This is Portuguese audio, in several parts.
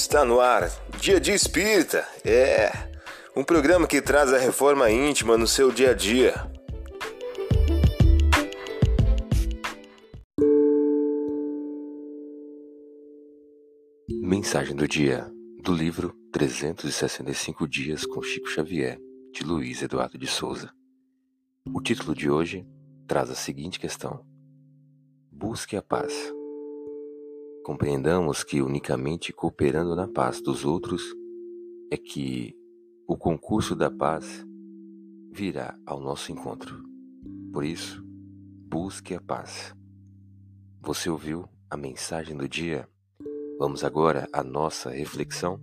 Está no ar, Dia de Espírita. É um programa que traz a reforma íntima no seu dia a dia. Mensagem do dia do livro 365 Dias com Chico Xavier, de Luiz Eduardo de Souza. O título de hoje traz a seguinte questão: Busque a paz. Compreendamos que unicamente cooperando na paz dos outros é que o concurso da paz virá ao nosso encontro. Por isso, busque a paz. Você ouviu a mensagem do dia? Vamos agora à nossa reflexão?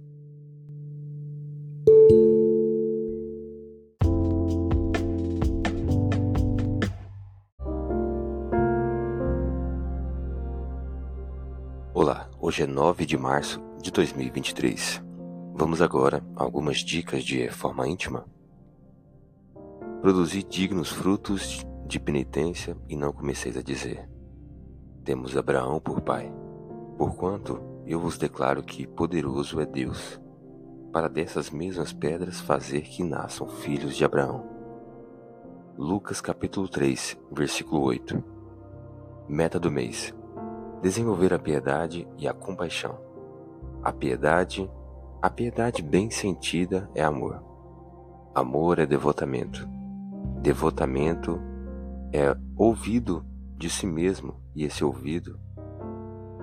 Olá, hoje é 9 de março de 2023. Vamos agora a algumas dicas de reforma íntima. Produzir dignos frutos de penitência e não comeceis a dizer: Temos Abraão por pai. Porquanto eu vos declaro que poderoso é Deus, para dessas mesmas pedras fazer que nasçam filhos de Abraão. Lucas capítulo 3, versículo 8. Meta do mês: desenvolver a piedade e a compaixão. A piedade, a piedade bem sentida é amor. Amor é devotamento. Devotamento é ouvido de si mesmo e esse ouvido,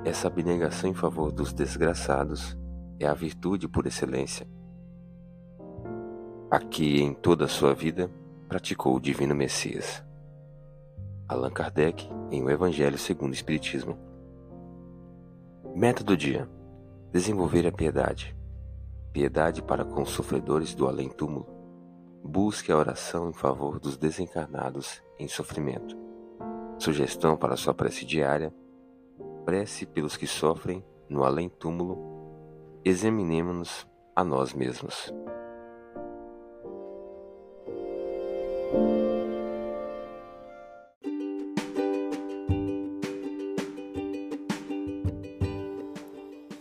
essa abnegação em favor dos desgraçados é a virtude por excelência. Aqui em toda a sua vida praticou o divino Messias. Allan Kardec em O Evangelho segundo o Espiritismo. Meta do dia: desenvolver a piedade. Piedade para com os sofredores do além-túmulo. Busque a oração em favor dos desencarnados em sofrimento. Sugestão para sua prece diária: prece pelos que sofrem no além-túmulo. Examinemos-nos a nós mesmos.